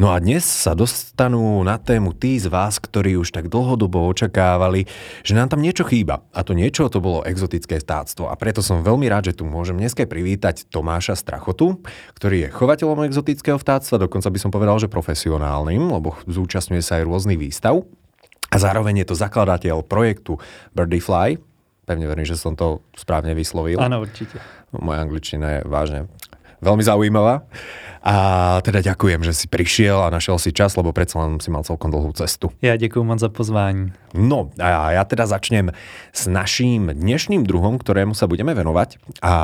No a dnes sa dostanú na tému tí z vás, ktorí už tak dlhodobo očakávali, že nám tam niečo chýba. A to niečo to bolo exotické stáctvo. A preto som veľmi rád, že tu môžem dneska privítať Tomáša Strachotu, ktorý je chovateľom exotického vtáctva, dokonca by som povedal, že profesionálnym, lebo zúčastňuje sa aj rôznych výstav. A zároveň je to zakladateľ projektu Birdie Pevne verím, že som to správne vyslovil. Áno, určite. Moja angličtina je vážne veľmi zaujímavá. A teda ďakujem, že si prišiel a našiel si čas, lebo predsa len si mal celkom dlhú cestu. Ja ďakujem moc za pozvání. No a ja teda začnem s naším dnešným druhom, ktorému sa budeme venovať a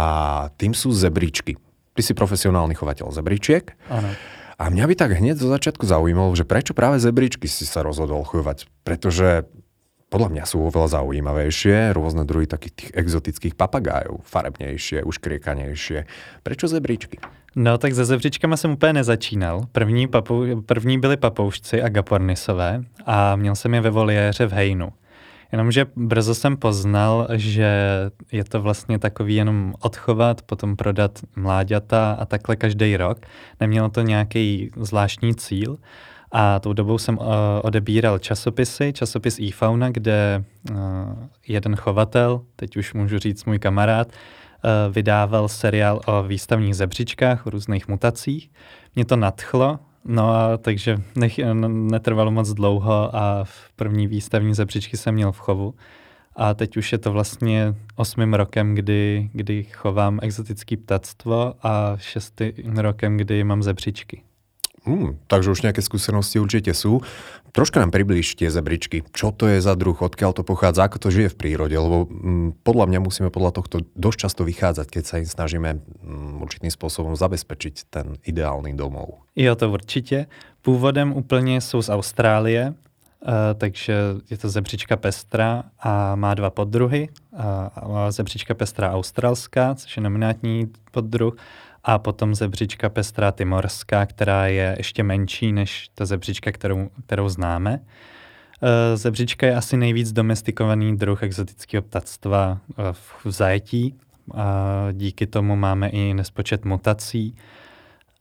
tým sú zebričky. Ty si profesionálny chovateľ zebričiek. Áno. A mňa by tak hneď zo začiatku zaujímalo, že prečo práve zebričky si sa rozhodol chovať? Pretože podľa mňa sú oveľa zaujímavejšie, rôzne druhy takých tých exotických papagájov, farebnejšie, uškriekanejšie. Prečo zebričky? No tak se zebřičkama jsem úplně nezačínal. První, papou, první byli papoušci a gapornisové a měl jsem je ve voliéře v Hejnu. Jenomže brzo jsem poznal, že je to vlastně takový jenom odchovat, potom prodat mláďata a takhle každý rok. Nemělo to nějaký zvláštní cíl. A tou dobou jsem uh, odebíral časopisy, časopis e-fauna, kde uh, jeden chovatel, teď už můžu říct můj kamarád, uh, vydával seriál o výstavních zebřičkách, o různých mutacích. Mě to nadchlo, no a takže nech, netrvalo moc dlouho a v první výstavní zebřičky jsem měl v chovu. A teď už je to vlastně osmým rokem, kdy, kdy chovám exotické ptactvo a šestým rokem, kdy mám zebřičky. Hmm, takže už nejaké skúsenosti určite sú. Troška nám približ tie zebričky. Čo to je za druh, odkiaľ to pochádza, ako to žije v prírode, lebo mm, podľa mňa musíme podľa tohto dosť často vychádzať, keď sa im snažíme mm, určitým spôsobom zabezpečiť ten ideálny domov. Jo, to určitě. Původem úplně jsou z Austrálie, uh, takže je to zebřička pestra a má dva poddruhy. Uh, zebřička pestra australská, což je nominátní poddruh, a potom zebřička pestrá timorská, která je ještě menší než ta zebřička, kterou, kterou známe. E, zebřička je asi nejvíc domestikovaný druh exotického ptactva e, v zajetí. Díky tomu máme i nespočet mutací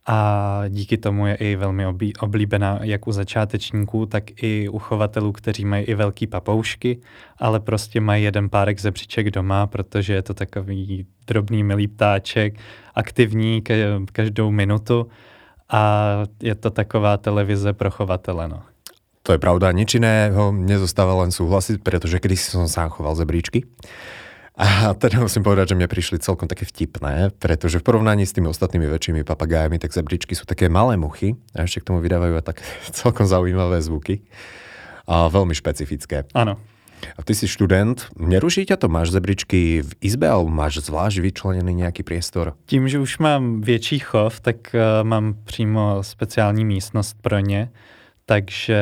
a díky tomu je i velmi oblíbená jak u začátečníků, tak i u chovatelů, kteří mají i velký papoušky, ale prostě mají jeden párek zebřiček doma, protože je to takový drobný milý ptáček, aktivní každou minutu a je to taková televize pro chovatele. No. To je pravda, nič iného nezostáva len súhlasiť, pretože kedy som sám choval zebríčky. A teda musím povedať, že mne prišli celkom také vtipné, pretože v porovnaní s tými ostatnými väčšími papagájami, tak zebričky sú také malé muchy a ešte k tomu vydávajú aj tak celkom zaujímavé zvuky. A veľmi špecifické. Áno. A ty si študent, neruší ťa to? Máš zebričky v izbe alebo máš zvlášť vyčlenený nejaký priestor? Tím, že už mám větší chov, tak uh, mám přímo speciální místnost pro ně takže,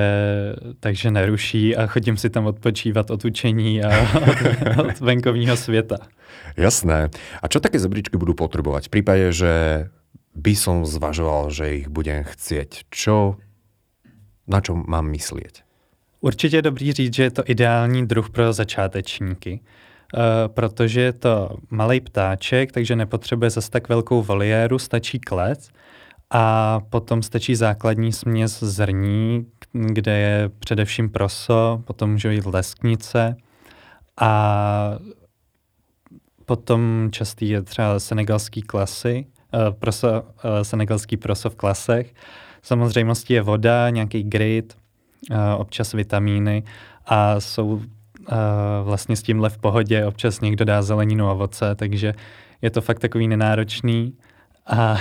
takže neruší a chodím si tam odpočívat od učení a od, od venkovního světa. Jasné. A čo také zebričky budú potrebovať? V prípade, že by som zvažoval, že ich budem chcieť, čo, na čo mám myslieť? Určitě je dobrý říct, že je to ideální druh pro začátečníky, uh, protože je to malý ptáček, takže nepotřebuje zase tak velkou voliéru, stačí klec a potom stačí základní směs zrní, kde je především proso, potom může jít lesknice a potom častý je třeba senegalský klasy, uh, proso, uh, senegalský proso v klasech. Samozřejmostí je voda, nějaký grit, uh, občas vitamíny a jsou vlastně s tímhle v pohodě, občas někdo dá zeleninu ovoce, takže je to fakt takový nenáročný a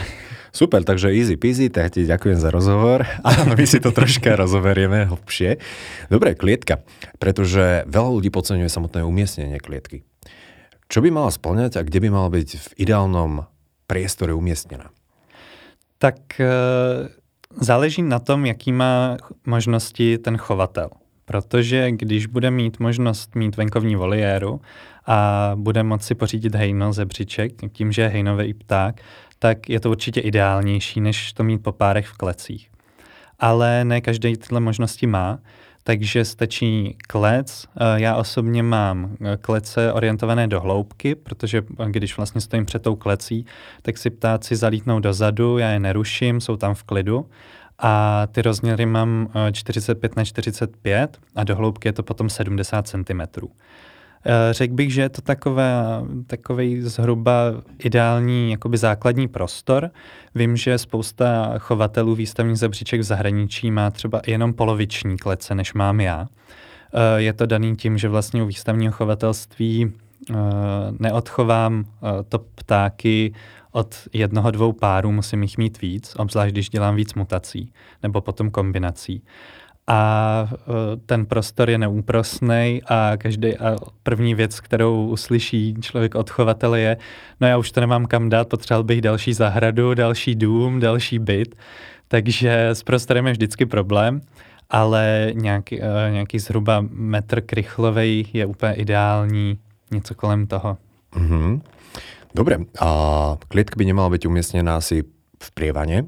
Super, takže easy peasy, tak ti ďakujem za rozhovor. A my si to troška rozoberieme hlbšie. Dobre, klietka, pretože veľa ľudí podceňuje samotné umiestnenie klietky. Čo by mala splňať a kde by mala byť v ideálnom priestore umiestnená? Tak e, záleží na tom, jaký má možnosti ten chovatel. Protože když bude mít možnost mít venkovní voliéru a bude moci pořídit hejno ze břiček, tím, že je hejnový pták, tak je to určitě ideálnější, než to mít po párech v klecích. Ale ne každý tyhle možnosti má, takže stačí klec. Já osobně mám klece orientované do hloubky, protože když vlastně stojím před tou klecí, tak si ptáci zalítnou dozadu, já je neruším, jsou tam v klidu. A ty rozměry mám 45 na 45 a do hloubky je to potom 70 cm. Eh, řekl bych, že je to takové, takový zhruba ideální jakoby základní prostor. Vím, že spousta chovatelů výstavních zebříček v zahraničí má třeba jenom poloviční klece, než mám já. Eh, je to daný tím, že vlastně u výstavního chovatelství eh, neodchovám to ptáky od jednoho, dvou párů, musím jich mít víc, obzvlášť když dělám víc mutací nebo potom kombinací a e, ten prostor je neúprosný a každý a první věc, kterou uslyší člověk od chovatele je, no já už to nemám kam dát, potřeboval bych další zahradu, další dům, další byt, takže s prostorem je vždycky problém, ale nějaký, uh, nějaký zhruba metr krychlovej je úplně ideální, něco kolem toho. Mm-hmm. Dobre, a klietka by nemala byť umiestnená asi v prievane?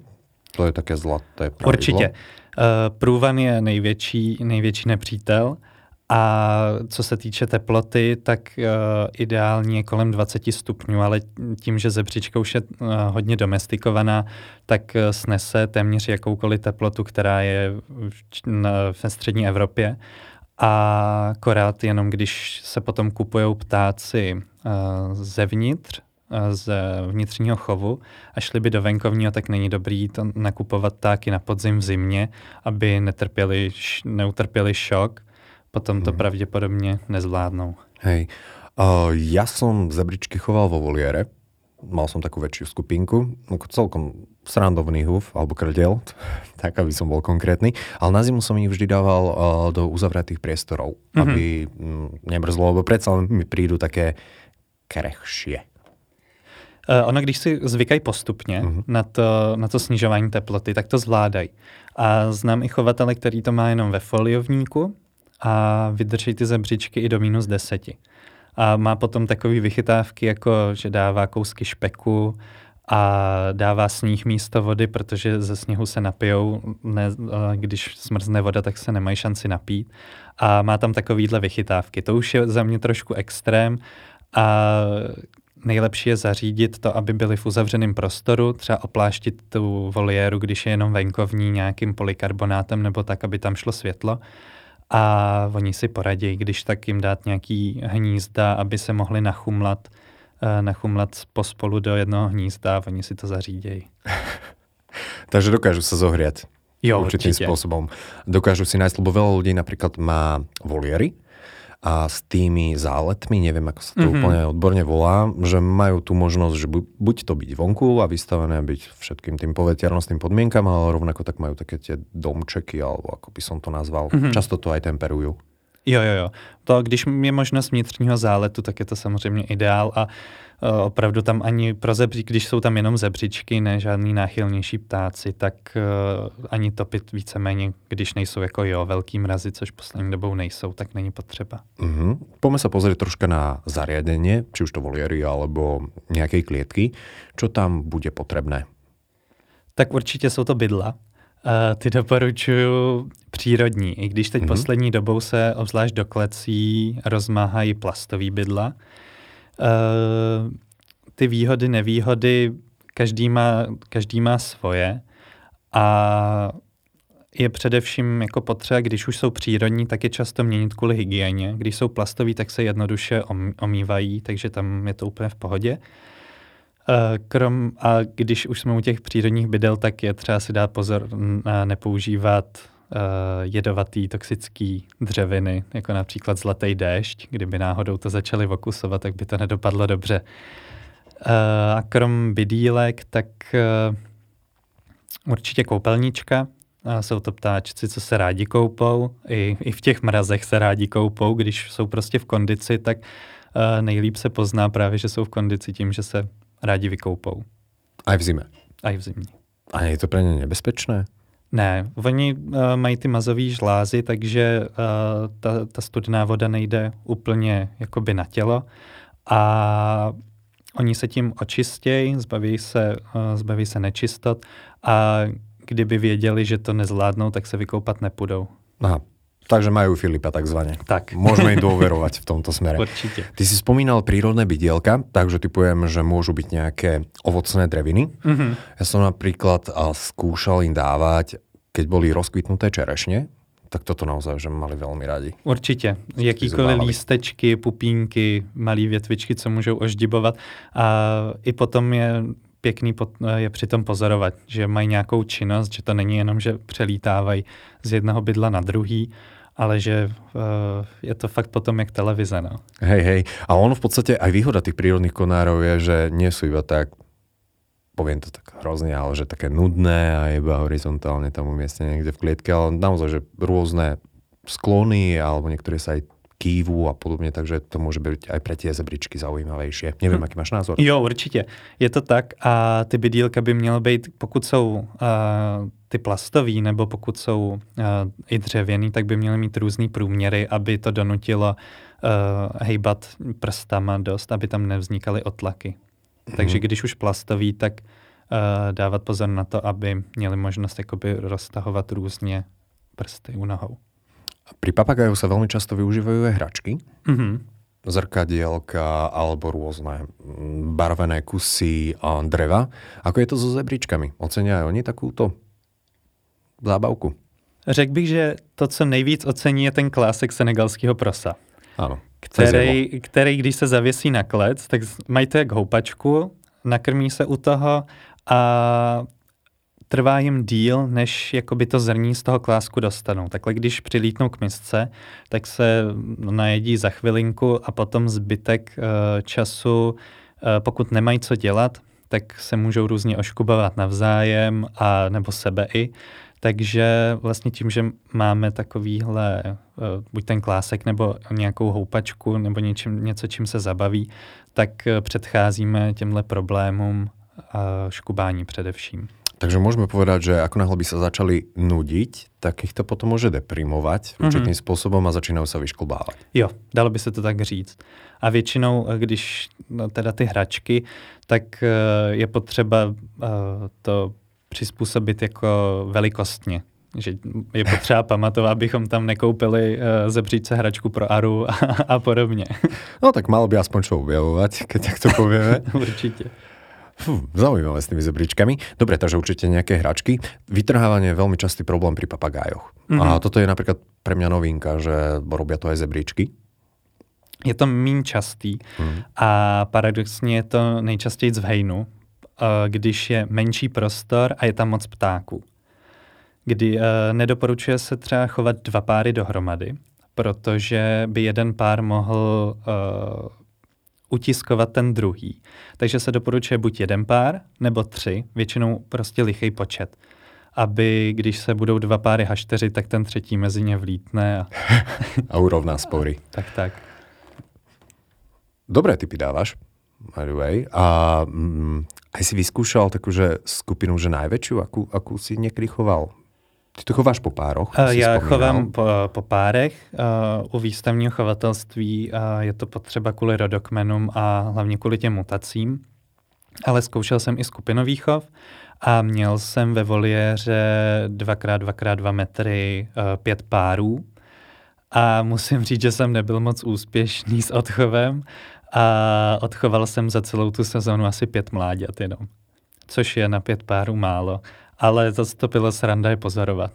To je také zlaté pravidlo. Určitě. Eh, průvan je největší, největší nepřítel a co se týče teploty, tak uh, ideální je kolem 20 stupňů, ale tím, že zebřička už je uh, hodně domestikovaná, tak uh, snese téměř jakoukoliv teplotu, která je v, ve střední Evropě. A akorát jenom když se potom kupují ptáci uh, zevnitř, z vnitřního chovu a šli by do venkovního, tak není dobrý to nakupovat taky na podzim v zimě, aby netrpěli, neutrpěli šok. Potom to hmm. pravděpodobně nezvládnou. Hej, uh, ja som zebričky choval vo voliere. Mal som takú väčšiu skupinku, no, celkom srandovný húf, alebo krdel, tak aby som bol konkrétny. Ale na zimu som ich vždy dával uh, do uzavretých priestorov, mm-hmm. aby mm, nemrzlo, lebo predsa mi prídu také krehšie. Uh, ono, když si zvykají postupně uh-huh. na, to, na to snižování teploty, tak to zvládají. A znám i chovatele, který to má jenom ve foliovníku a vydrží ty zebřičky i do minus deseti. A má potom takové vychytávky, jako že dává kousky špeku a dává sníh místo vody, protože ze sněhu se napijou, ne, když smrzne voda, tak se nemají šanci napít. A má tam takovýhle vychytávky. To už je za mě trošku extrém a nejlepší je zařídit to, aby byly v uzavřeném prostoru, třeba opláštit tu voliéru, když je jenom venkovní nějakým polykarbonátem nebo tak, aby tam šlo světlo. A oni si poradí, když tak jim dát nějaký hnízda, aby se mohli nachumlat, uh, nachumlat pospolu do jednoho hnízda a oni si to zařídějí. Takže dokážu se zohriať. Jo, určitým spôsobom. Dokážu si nájsť, lebo veľa ľudí napríklad má voliery, a s tými záletmi, neviem ako sa to mm-hmm. úplne odborne volá, že majú tu možnosť, že buď to byť vonku a vystavené byť všetkým tým poveternostným podmienkam, ale rovnako tak majú také tie domčeky, alebo ako by som to nazval. Mm-hmm. Často to aj temperujú. Jo, jo, jo. To, když je možnost vnitřního záletu, tak je to samozřejmě ideál a opravdu tam ani pro zebřík, když jsou tam jenom zebřičky, ne žádný náchylnější ptáci, tak uh, ani topit víceméně, když nejsou jako jo, velký mrazy, což poslední dobou nejsou, tak není potřeba. Mm-hmm. Pojďme se pozrieť troška na zariadenie, či už to voliery alebo nějaké klietky. Čo tam bude potrebné? Tak určitě jsou to bydla. Uh, ty doporučuju přírodní, i když teď mm-hmm. poslední dobou se obzvlášť do klecí rozmáhají plastový bydla. Uh, ty výhody, nevýhody, každý má, každý má svoje a je především jako potřeba, když už jsou přírodní, tak je často měnit kvůli hygieně. Když jsou plastoví, tak se jednoduše omývají, takže tam je to úplně v pohodě. Eh, krom, a když už jsme u těch přírodních bydel, tak je třeba si dát pozor nepoužívat jedovatý, toxický dřeviny, jako například zlatý déšť. Kdyby náhodou to začali vokusovat, tak by to nedopadlo dobře. Uh, a krom bydílek, tak uh, určitě koupelnička. Uh, jsou to ptáčci, co se rádi koupou. I, I v těch mrazech se rádi koupou. Když jsou prostě v kondici, tak uh, nejlíp se pozná právě, že jsou v kondici tím, že se rádi vykoupou. A v zime? A i v zimě. A je to pro ně nebezpečné? Ne, oni uh, mají ty mazové žlázy, takže uh, ta, ta studená voda nejde úplně jakoby na tělo a oni se tím očistějí, zbaví se, uh, zbaví se nečistot a kdyby věděli, že to nezvládnou, tak se vykoupat nepůjdou. Aha, takže majú Filipa takzvaně. Tak. Môžeme im dôverovať v tomto smere. Určitě. Ty si spomínal prírodné bydielka, takže typujem, že môžu byť nejaké ovocné dreviny. Mhm. Ja som napríklad a, skúšal im dávať, keď boli rozkvitnuté čerešne, tak toto naozaj, že mali veľmi radi. Určitě. Jakýkoliv lístečky, pupínky, malé větvičky, co můžou oždibovat. A i potom je pěkný pot- je přitom pozorovat, že mají nějakou činnost, že to není jenom, že přelítávají z jednoho bydla na druhý, ale že uh, je to fakt potom jak televize. No. Hej, hej. A ono v podstate aj výhoda tých prírodných konárov je, že nie iba tak, poviem to tak hrozne, ale že také nudné a iba horizontálne tam umiestnené niekde v klietke, ale naozaj, že rôzne sklony alebo niektoré sa aj kývu a podobne, takže to môže byť aj pre tie zebričky zaujímavejšie. Neviem, aký máš názor. Jo, určitě. Je to tak a ty bydílka by měly být, pokud jsou uh, ty plastový nebo pokud jsou uh, i dřevěný, tak by měly mít různý průměry, aby to donutilo uh, hejbat prstama dost, aby tam nevznikaly otlaky. Takže když už plastový, tak uh, dávat pozor na to, aby měli možnost jakoby roztahovat různě prsty u nohou. Pri papagajoch sa veľmi často využívajú aj hračky, Mhm. zrkadielka alebo rôzne mm, barvené kusy a dreva. Ako je to so zebričkami? Ocenia oni takúto zábavku? Řekl bych, že to, co nejvíc ocení, je ten klásek senegalského prosa. Jedlo. který, který, když se zavěsí na klec, tak mají to jak houpačku, nakrmí se u toho a trvá jim díl, než jakoby to zrní z toho klásku dostanou. Takhle když přilítnou k misce, tak se najedí za chvilinku a potom zbytek eh, času, eh, pokud nemají co dělat, tak se můžou různě oškubovat navzájem a nebo sebe i. Takže vlastně tím, že máme takovýhle, eh, buď ten klásek nebo nějakou houpačku nebo něčím, něco, čím se zabaví, tak předcházíme těmhle problémům a škubání především. Takže môžeme povedať, že ako náhle by sa začali nudiť, tak ich to potom môže deprimovať určitým spôsobom a začínajú sa vyšklbávať. Jo, dalo by se to tak říct. A většinou, eh, když no, teda ty hračky, tak eh, je potřeba eh, to přizpůsobit jako velikostně. Že je potřeba pamatovat, abychom tam nekoupili eh, zebříce hračku pro Aru a, a podobně. No tak malo by aspoň čo objavovať, keď tak to povieme. Určitě. Fú, zaujímavé s tými zebričkami. Dobre, takže určite nejaké hračky. Vytrhávanie je veľmi častý problém pri papagájoch. Mhm. A toto je napríklad pre mňa novinka, že robia to aj zebričky. Je to méně častý Mhm. a paradoxně je to nejčastěji v hejnu, eh, když je menší prostor a je tam moc ptáků. Kdy eh, nedoporučuje se třeba chovat dva páry dohromady, protože by jeden pár mohl eh, utiskovat ten druhý. Takže se doporučuje buď jeden pár, nebo tři, většinou prostě lichý počet. Aby když se budou dva páry hašteři, tak ten třetí mezi ně vlítne a A urovná spory. tak tak. Dobré typy dávaš, by the way. A mm, aj si vyskúšal takú, že skupinu, že najväčšiu, akú, akú si niekedy choval? Ty to chováš po pároch? Si já chovám po, po párech. Uh, u výstavního chovatelství uh, je to potřeba kvůli rodokmenům a hlavně kvůli těm mutacím. Ale zkoušel jsem i skupinový chov a měl jsem ve voliéře 2x2x2 metry pět párů. A musím říct, že jsem nebyl moc úspěšný s odchovem a odchoval jsem za celou tu sezonu asi pět mláďat jenom. Což je na pět párů málo. Ale zase to bylo sranda je pozorovat.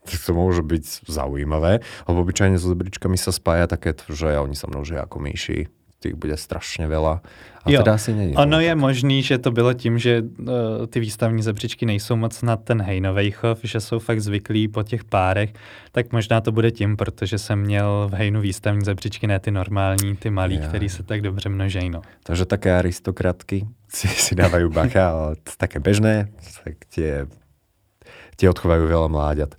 Tak to môže byť zaujímavé, lebo obyčajne so zebričkami sa spája také, to, že oni sa množia ako myši, tých bude strašne veľa. A Jo. teda asi není. Ono je tak. možný, že to bylo tím, že uh, ty výstavní zebřičky nejsou moc na ten hejnovej chov, že jsou fakt zvyklí po těch párech, tak možná to bude tím, protože jsem měl v hejnu výstavní zebřičky, ne ty normální, ty malí, Ja. který se tak dobře množejí. No. Takže také aristokratky si, si dávajú bacha, ale také bežné, tak tie, tie odchovajú veľa mláďat.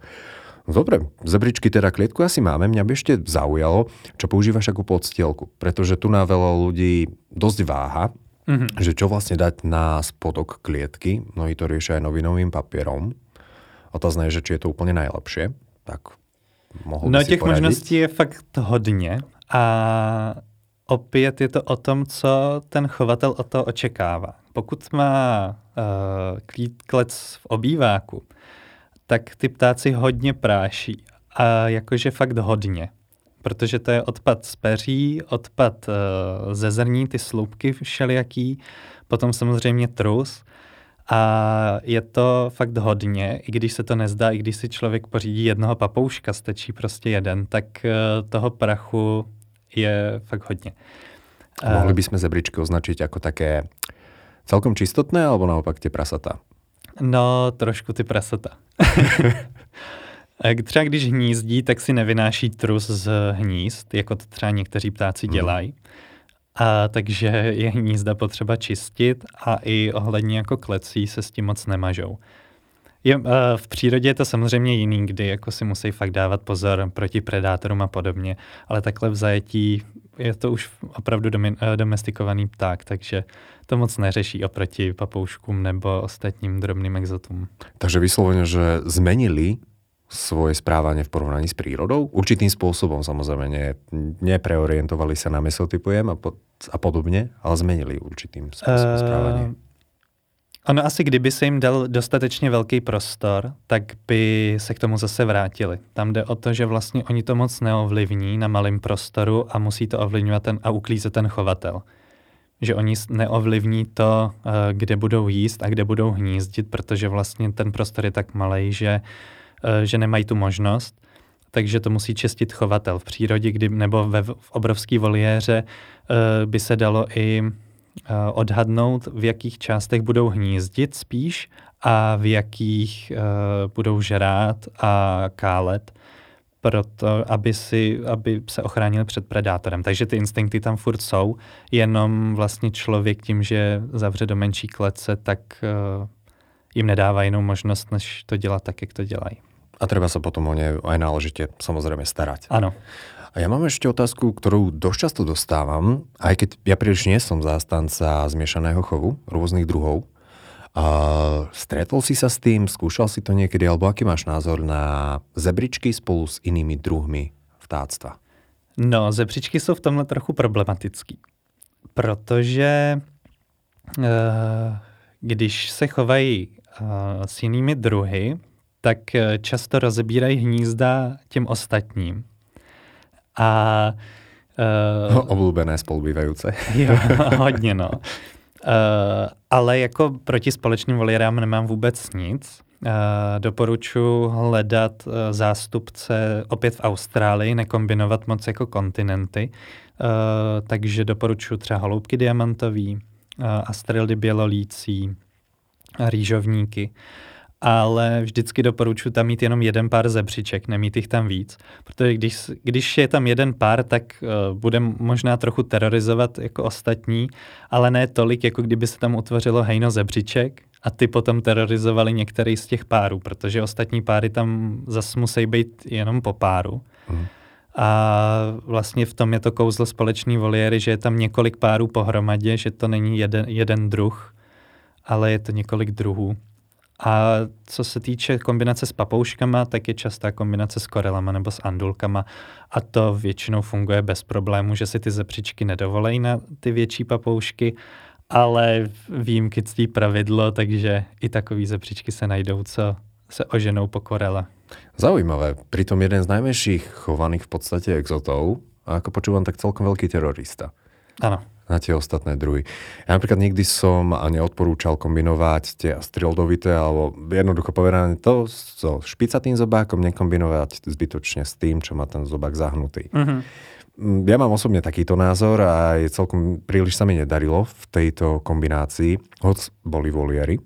No Dobre, zebričky teda klietku asi máme. Mňa by ešte zaujalo, čo používaš ako podstielku. Pretože tu na veľa ľudí dosť váha, Mhm. že čo vlastne dať na spodok klietky. Mnohí to riešia aj novinovým papierom. Otázne je, že či je to úplne najlepšie. Tak mohol No těch možností je fakt hodně a opět je to o tom, co ten chovatel o to očekává. Pokud má uh, klec v obýváku, tak ty ptáci hodně práší. A jakože fakt hodně. Protože to je odpad z peří, odpad uh, ze zrní, ty sloupky všelijaký, potom samozřejmě trus. A je to fakt hodně, i když se to nezdá, i když si člověk pořídí jednoho papouška, stačí prostě jeden, tak uh, toho prachu je fakt hodně. Mohli by sme zebričky označiť ako také celkom čistotné, alebo naopak tie prasata? No, trošku ty prasata. třeba když hnízdí, tak si nevynáší trus z hnízd, jako to třeba někteří ptáci mhm. dělají. Mm. A takže je hnízda potřeba čistit a i ohledně jako klecí se s tím moc nemažou. Je, uh, v přírodě je to samozřejmě jiný, kdy jako si musí fakt dávat pozor proti predátorům a podobně, ale takhle v zajetí je to už opravdu domi, uh, domestikovaný pták, takže to moc neřeší oproti papouškům nebo ostatním drobným exotům. Takže vyslovene, že zmenili svoje správanie v porovnaní s prírodou? Určitým spôsobom samozrejme ne, nepreorientovali sa na mesotypujem a, po, a podobne, ale zmenili určitým spôsobom uh, správanie. Ono asi kdyby se jim dal dostatečně velký prostor, tak by se k tomu zase vrátili. Tam jde o to, že vlastně oni to moc neovlivní na malém prostoru a musí to ovlivňovat ten, a uklízet ten chovatel. Že oni neovlivní to, eh, kde budou jíst a kde budou hnízdit, protože vlastně ten prostor je tak malý, že, eh, že nemají tu možnost. Takže to musí čistit chovatel v přírodě, kdy, nebo ve, v obrovské voliéře eh, by se dalo i odhadnout, v jakých částech budou hnízdit spíš a v jakých uh, budou žrát a kálet, proto, aby, si, aby se ochránili před predátorem. Takže ty instinkty tam furt jsou, jenom vlastně člověk tím, že zavře do menší klece, tak uh, jim nedává jinou možnost, než to dělat tak, jak to dělají. A treba sa potom o ne aj náležite samozrejme starať. Áno. A ja mám ešte otázku, ktorú dosť často dostávam, aj keď ja príliš nie som zástanca zmiešaného chovu rôznych druhov. A stretol si sa s tým, skúšal si to niekedy, alebo aký máš názor na zebričky spolu s inými druhmi vtáctva? No, zebřičky jsou v tomhle trochu problematický, protože uh, když se chovají uh, s jinými druhy, tak často rozebírají hnízda těm ostatním. A Uh, Oblúbené spolubývajúce. jo, hodně no. Uh, ale jako proti společným voliérám nemám vůbec nic. Uh, doporučuji hledat uh, zástupce opět v Austrálii, nekombinovat moc jako kontinenty. Uh, takže doporučuji třeba holoubky diamantový, uh, astrildy bělolící, rýžovníky. Uh, ale vždycky doporučuji tam mít jenom jeden pár zebřiček, nemít jich tam víc, protože když, když je tam jeden pár, tak uh, bude možná trochu terorizovat jako ostatní, ale ne tolik, jako kdyby se tam utvořilo hejno zebřiček a ty potom terorizovali některý z těch párů, protože ostatní páry tam zase musí být jenom po páru. Hmm. A vlastně v tom je to kouzlo společný voliéry, že je tam několik párů pohromadě, že to není jeden, jeden druh, ale je to několik druhů. A co se týče kombinace s papouškama, tak je častá kombinace s korelama nebo s andulkama a to většinou funguje bez problému, že si ty zepřičky nedovolejí na ty větší papoušky, ale výjimky ctí pravidlo, takže i takový zepřičky se najdou, co se oženou po korele. Zaujímavé. Pritom jeden z najmenších chovaných v podstate exotov a ako počúvam, tak celkom veľký terorista. Áno na tie ostatné druhy. Ja napríklad nikdy som neodporúčal kombinovať tie strieldovité, alebo jednoducho povedané to so špicatým zobákom, nekombinovať zbytočne s tým, čo má ten zobák zahnutý. Mm-hmm. Ja mám osobne takýto názor a je celkom príliš sa mi nedarilo v tejto kombinácii, hoc boli voliery.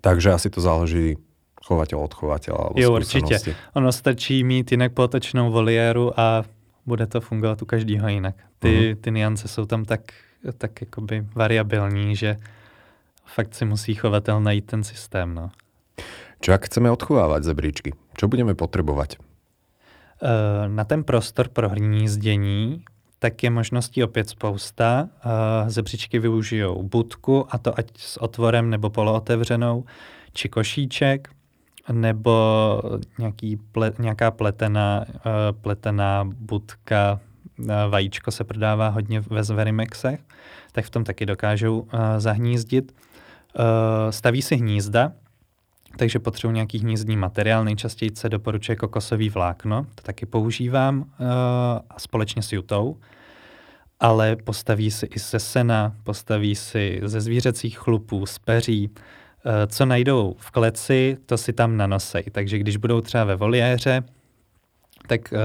Takže asi to záleží chovateľ od chovateľa. Jo, určitě. Ono stačí mít jinak potočnou voliéru a bude to fungovat u každého jinak. Ty, uh-huh. ty niance jsou tam tak, tak jakoby variabilní, že fakt si musí chovatel najít ten systém. No. Čo ak chceme odchovávať zebričky? Čo budeme potřebovat? Eh, na ten prostor pro hnízdění tak je možností opět spousta. Eh, zebřičky využijou budku, a to ať s otvorem nebo polootevřenou, či košíček nebo nějaký ple, nějaká pletená, uh, pletená budka vajíčko se prodává hodně ve Zverimexech, tak v tom taky dokážou uh, zahnízdit. Uh, staví si hnízda, takže potřebuji nějaký hnízdní materiál. Nejčastěji se doporučuje kokosový vlákno, to taky používám uh, společně s jutou. Ale postaví si i ze sena, postaví si ze zvířecích chlupů, z peří, uh, co najdou v kleci, to si tam nanosej. Takže když budou třeba ve voliéře, tak uh,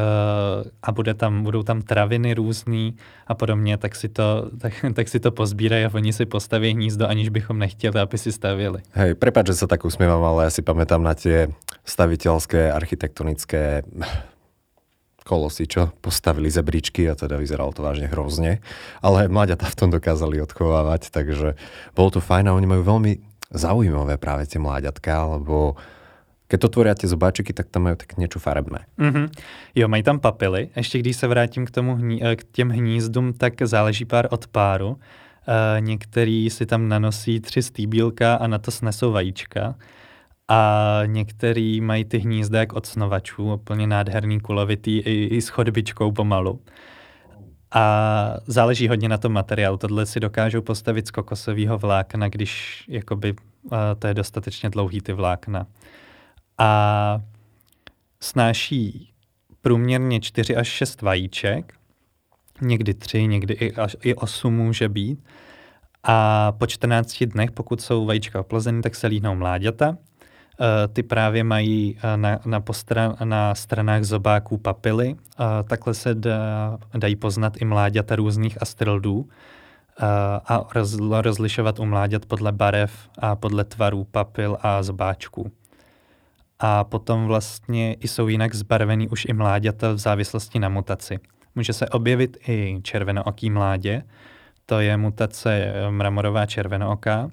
a bude tam, budou tam traviny různý a podobně, tak si to, tak, tak si to pozbírají a oni si postaví hnízdo, aniž bychom nechtěli, aby si stavěli. Hej, prepáč, že sa tak usmievam, ale ja si pamätám na tie staviteľské, architektonické kolosy, čo postavili zebričky a teda vyzeralo to vážne hrozne. Ale mláďata v tom dokázali odchovávať, takže bolo to fajn a oni majú veľmi zaujímavé práve tie mláďatka, lebo keď to tvoria tie zobáčiky, tak tam mají tak něco farebné. Mm-hmm. Jo, mají tam papily. Ještě když se vrátím k, tomu hní, eh, k těm hnízdům, tak záleží pár od páru. Uh, některý si tam nanosí tři stýbílka a na to snesou vajíčka. A některý mají ty hnízda jak od snovačů, úplně nádherný, kulovitý, i, i s chodbičkou pomalu. A záleží hodně na tom materiálu. Tohle si dokážou postavit z kokosového vlákna, když jakoby, uh, to je dostatečně dlouhý ty vlákna a snáší průměrně 4 až 6 vajíček, někdy 3, někdy i, až, i 8 může být. A po 14 dnech, pokud jsou vajíčka oplozeny, tak se líhnou mláďata. E, ty právě mají e, na, na, postra, na stranách zobáků papily. E, takhle se dá, dají poznat i mláďata různých astrildů a roz, rozlišovat u mláďat podle barev a podle tvarů papil a zobáčků a potom vlastně i jsou jinak zbarvený už i mláďata v závislosti na mutaci. Může se objevit i červenooký mládě, to je mutace eh, mramorová červenooká.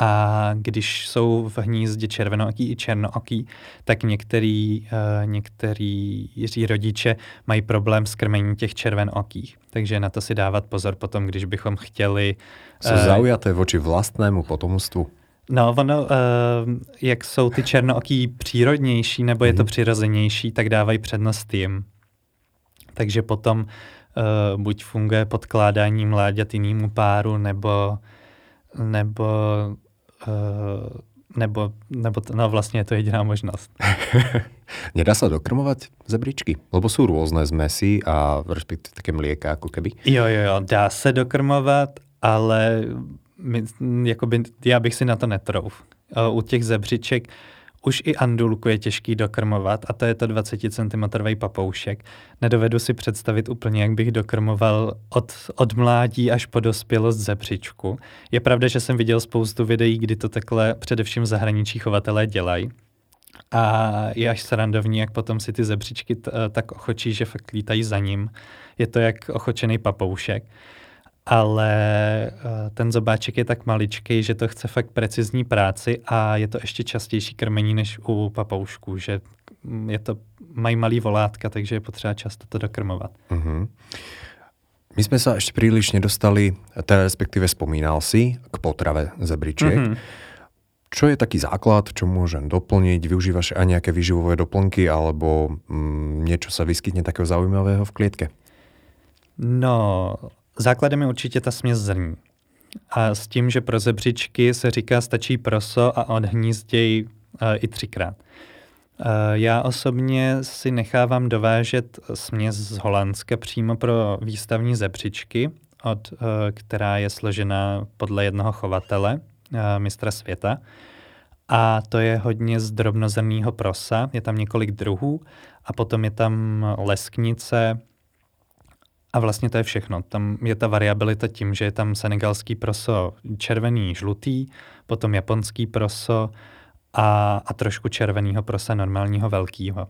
A když jsou v hnízdě červenooký i černooký, tak některý, uh, některý rodiče mají problém s krmením těch červenokých. Takže na to si dávat pozor potom, když bychom chtěli... Jsou uh, zaujaté voči vlastnému potomstvu? No, ono, uh, jak jsou ty černooký přírodnější, nebo je to mhm. přirozenější, tak dávají přednost jim. Takže potom uh, buď funguje podkládání mláďat jinému páru, nebo, nebo, uh, nebo, nebo no vlastně je to jediná možnost. Nedá se dokrmovat zebričky? Lebo jsou různé zmesy a respektive také mlieka, jako keby. Jo, jo, jo, dá se dokrmovat, ale my, jakoby, já bych si na to netrouf. U těch zebřiček už i andulku je těžký dokrmovat a to je to 20 cm papoušek. Nedovedu si představit úplně, jak bych dokrmoval od, od mládí až po dospělost zebřičku. Je pravda, že jsem viděl spoustu videí, kdy to takhle především zahraničí chovatelé dělají. A je až srandovní, jak potom si ty zebřičky t- tak ochočí, že fakt lítají za ním. Je to jak ochočený papoušek ale uh, ten zobáček je tak maličký, že to chce fakt precizní práci a je to ještě častější krmení než u papoušků, že je to, mají malý volátka, takže je potřeba často to dokrmovat. Uh-huh. My jsme se ještě příliš nedostali, teda respektive spomínal si, k potrave zebričiek. Uh-huh. Čo je taký základ, čo môžem doplniť? Využívaš aj nejaké výživové doplnky alebo mm, niečo sa vyskytne takého zaujímavého v klietke? No, Základem je určitě ta směs zrní. A s tím, že pro zebřičky se říká stačí proso a odhnízděj uh, i třikrát. Uh, já osobně si nechávám dovážet směs z Holandska přímo pro výstavní zebřičky, od, uh, která je složena podle jednoho chovatele, mistra světa. A to je hodně z drobnozrnného prosa, je tam několik druhů a potom je tam lesknice, a vlastně to je všechno. Tam je ta variabilita tím, že je tam senegalský proso červený, žlutý, potom japonský proso a, a trošku červeného prosa normálního velkého.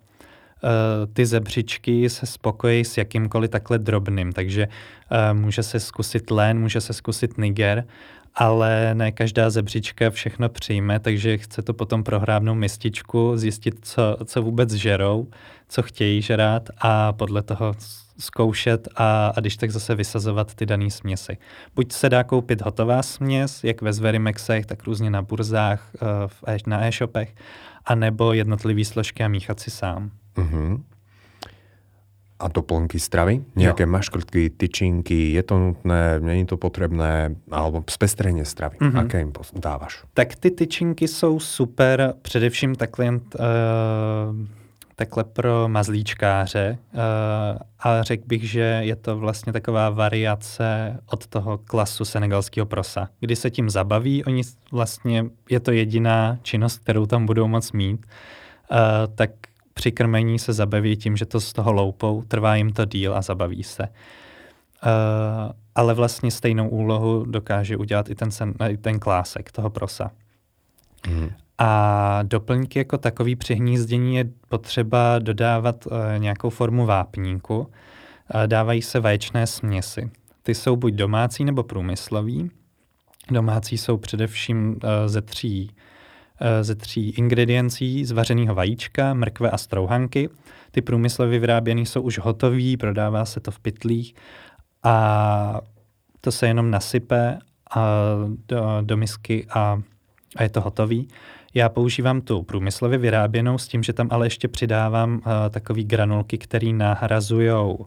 Uh, ty zebřičky se spokojí s jakýmkoliv takhle drobným, takže uh, může se zkusit len, může se zkusit niger, ale ne každá zebřička všechno přijme, takže chce to potom prohrábnout mističku, zjistit, co, co vůbec žerou, co chtějí žrát a podle toho zkoušet a, a když tak zase vysazovat ty dané směsi. Buď se dá koupit hotová směs, jak ve Zverimexech, tak různě na burzách, eh, v e, na e-shopech, anebo jednotlivý složky a míchat si sám. Mm-hmm. a doplnky stravy? Nejaké jo. maškrtky, tyčinky, je to nutné, není to potřebné, alebo spestrenie stravy. Mm-hmm. Aké jim dáváš? Tak ty tyčinky jsou super, především takhle, uh, takhle pro mazlíčkáře, uh, ale řekl bych, že je to vlastně taková variace od toho klasu senegalského prosa, kdy se tím zabaví, oni vlastně, je to jediná činnost, kterou tam budou moc mít, uh, tak při krmení se zabaví tím, že to z toho loupou, trvá jim to díl a zabaví se. Uh, ale vlastně stejnou úlohu dokáže udělat i ten, sen, i ten klásek toho prosa. Mm. A doplňky jako takový při hnízdění je potřeba dodávat uh, nějakou formu vápníku. Uh, dávají se vaječné směsi. Ty jsou buď domácí nebo průmyslový. Domácí jsou především uh, ze tří Eh, ze tří ingrediencí z vařeného vajíčka, mrkve a strouhanky. Ty průmyslově vyráběné jsou už hotové, prodává se to v pytlích a to se jenom nasype do, do misky a, a je to hotový. Já používám tu průmyslově vyráběnou s tím, že tam ale ještě přidávám uh, takové granulky, které nahrazují uh,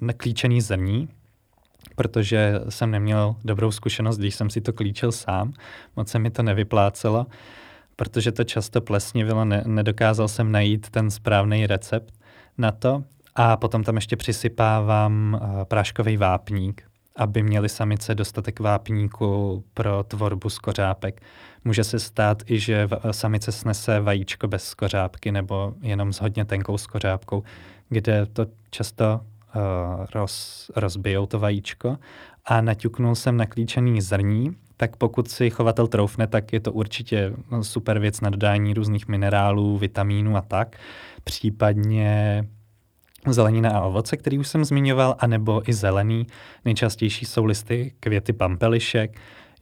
neklíčený zrní, protože jsem neměl dobrou zkušenost, když jsem si to klíčil sám. Moc se mi to nevyplácelo, protože to často plesnivilo, ne, nedokázal jsem najít ten správný recept na to. A potom tam ještě přisypávám uh, práškový vápník, aby měli samice dostatek vápníku pro tvorbu skořápek. Může se stát i, že samice snese vajíčko bez skořápky nebo jenom s hodně tenkou skořápkou, kde to často uh, roz, rozbijou to vajíčko a naťuknul jsem naklíčený zrní, tak pokud si chovatel troufne, tak je to určitě super věc na dodání různých minerálů, vitamínů a tak. Případně zelenina a ovoce, který už jsem zmiňoval, anebo i zelený. Nejčastější jsou listy květy pampelišek,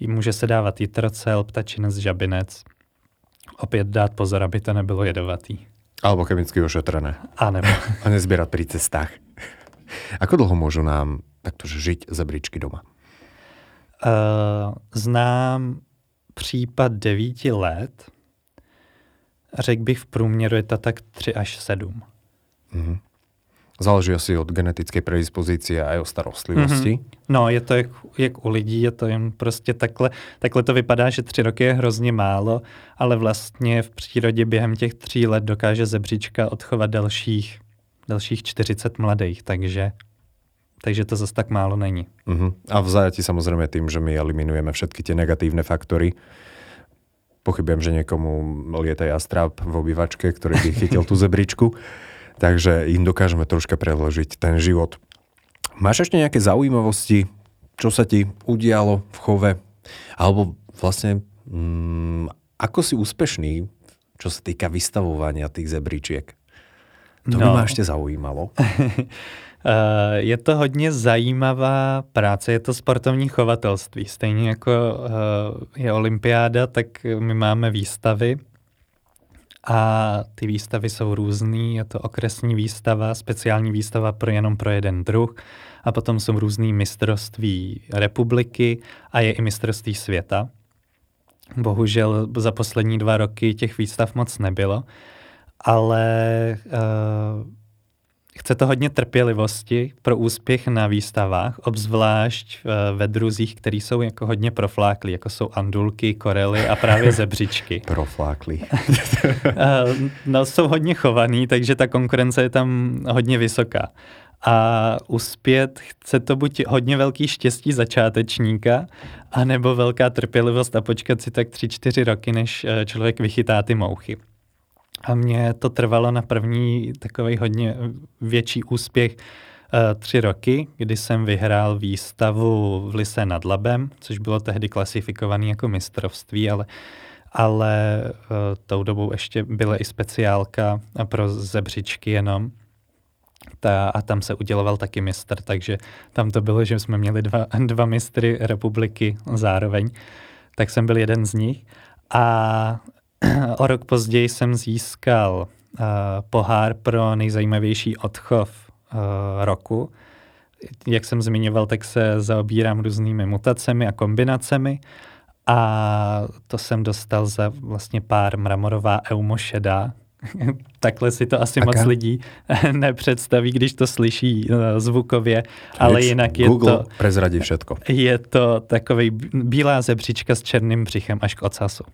může se dávat jitrocel, ptačinec, žabinec. Opět dát pozor, aby to nebylo jedovatý. Alebo chemicky ošetrené. A nebo. A nezbírat pri cestách. Ako dlho môžu nám takto žiť zebričky doma? Uh, znám případ devíti let. Řekl bych v průměru je to tak 3 až 7. Mm-hmm. Záleží asi od genetické predispozice a aj o starostlivosti. Mm-hmm. No, je to jak, jak u lidí, je to jen prostě takhle, takhle to vypadá, že tři roky je hrozně málo, ale vlastně v přírodě během těch tří let dokáže zebřička odchovat dalších dalších 40 mladých, takže takže to zase tak málo není. Uh-huh. A v zajati samozřejmě tým, že my eliminujeme všetky ty negativní faktory. Pochybujem, že někomu lieta jastráp v obývačke, který by chytil tu zebričku. Takže jim dokážeme troška preložiť ten život. Máš ještě nějaké zaujímavosti, čo sa ti udialo v chove? Alebo vlastně, mm, ako si úspešný, čo sa týka vystavovania tých zebričiek? To no. by mě ještě zaujímalo. Eh, je to hodně zajímavá práce, je to sportovní chovatelství. Stejně jako eh, je olympiáda, tak my máme výstavy a ty výstavy jsou různý. Je to okresní výstava, speciální výstava pro jenom pro jeden druh a potom jsou různý mistrovství republiky a je i mistrovství světa. Bohužel za poslední dva roky těch výstav moc nebylo ale uh, chce to hodně trpělivosti pro úspěch na výstavách, obzvlášť uh, ve druzích, který jsou jako hodně profláklí, jako jsou andulky, korely a právě zebřičky. profláklí. uh, no, jsou hodně chovaný, takže ta konkurence je tam hodně vysoká. A uspět chce to buď hodně velký štěstí začátečníka, anebo velká trpělivost a počkat si tak 3-4 roky, než člověk vychytá ty mouchy. A mě to trvalo na první takový hodně větší úspěch uh, tři roky, kdy jsem vyhrál výstavu v Lise nad Labem, což bylo tehdy klasifikované jako mistrovství, ale, ale uh, tou dobou ještě byla i speciálka pro zebřičky jenom. Ta, a tam se uděloval taky mistr, takže tam to bylo, že jsme měli dva, dva mistry republiky zároveň, tak jsem byl jeden z nich. A o rok později jsem získal uh, pohár pro nejzajímavější odchov uh, roku. Jak jsem zmiňoval, tak se zaobírám různými mutacemi a kombinacemi a to jsem dostal za vlastně pár mramorová eumošeda, takhle si to asi Aká? moc lidí nepředstaví, když to slyší eh, zvukově, ale Nic, jinak je Google to... prezradí všetko. Je to takový bílá zebřička s černým břichem až k ocasu.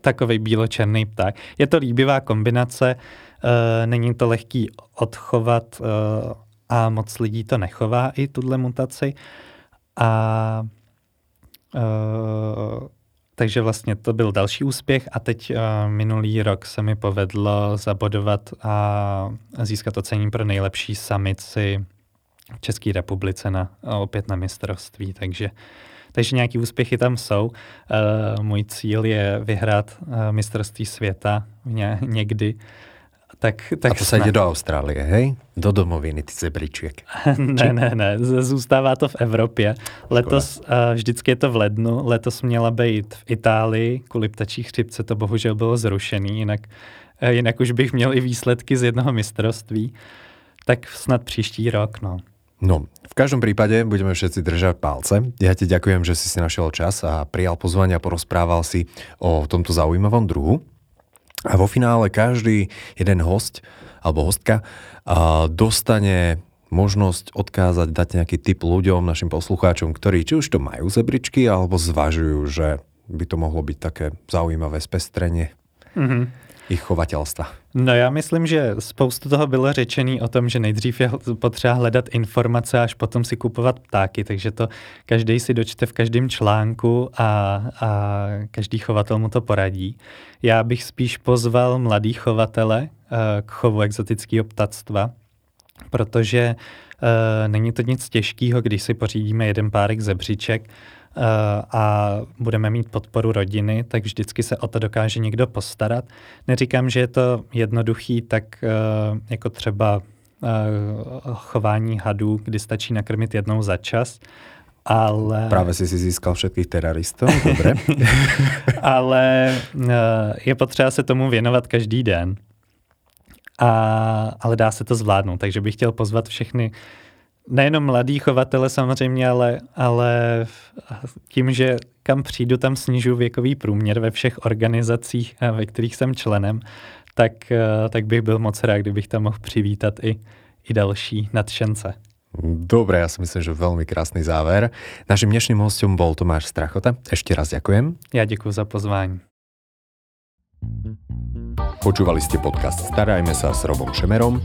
Takový bílo-černý pták. Je to líbivá kombinace, uh, není to lehký odchovat uh, a moc lidí to nechová i tuhle mutaci. A uh, takže vlastně to byl další úspěch a teď uh, minulý rok se mi povedlo zabodovat a získat ocenění pro nejlepší samici v České republice na, opět na mistrovství, takže takže nějaký úspěchy tam jsou. Uh, můj cíl je vyhrát uh, mistrovství světa ně, někdy tak, tak a to se jde do Austrálie, hej? Do domoviny ty zebriček. ne, ne, ne, zůstává to v Evropě. Letos, uh, vždycky je to v lednu, letos měla být v Itálii, kvůli ptačí chřipce to bohužel bylo zrušený, jinak, jinak už bych měl i výsledky z jednoho mistrovství. Tak snad příští rok, no. No, v každom prípade budeme všetci držať palce. Ja ti ďakujem, že si si našiel čas a prijal pozvanie a porozprával si o tomto zaujímavom druhu. A vo finále každý jeden host alebo hostka dostane možnosť odkázať, dať nejaký tip ľuďom, našim poslucháčom, ktorí či už to majú zebričky, alebo zvažujú, že by to mohlo byť také zaujímavé spestrenie. Mm-hmm ich chovateľstva? No já myslím, že spoustu toho bylo řečený o tom, že nejdřív je potřeba hledat informace, až potom si kupovat ptáky, takže to každý si dočte v každém článku a, a každý chovatel mu to poradí. Já bych spíš pozval mladý chovatele uh, k chovu exotického ptactva, protože uh, není to nic těžkého, když si pořídíme jeden párek zebříček, Eh, a budeme mít podporu rodiny, tak vždycky se o to dokáže někdo postarat. Neříkám, že je to jednoduchý, tak eh, jako třeba eh, chování hadů, kdy stačí nakrmit jednou za čas, ale... Právě jsi si získal všetkých teroristů, dobře. ale je potřeba se tomu věnovat každý den. A, ale dá se to zvládnout, takže bych chtěl pozvat všechny nejenom mladý chovatele samozřejmě, ale, ale tím, že kam přijdu, tam snižuji věkový průměr ve všech organizacích, ve kterých jsem členem, tak, tak bych byl moc rád, kdybych tam mohl přivítat i, i další nadšence. Dobre, ja si myslím, že veľmi krásny záver. Naším dnešným hostom bol Tomáš Strachota. Ešte raz ďakujem. Ja ďakujem za pozvání. Počúvali ste podcast Starajme sa s Robom Šemerom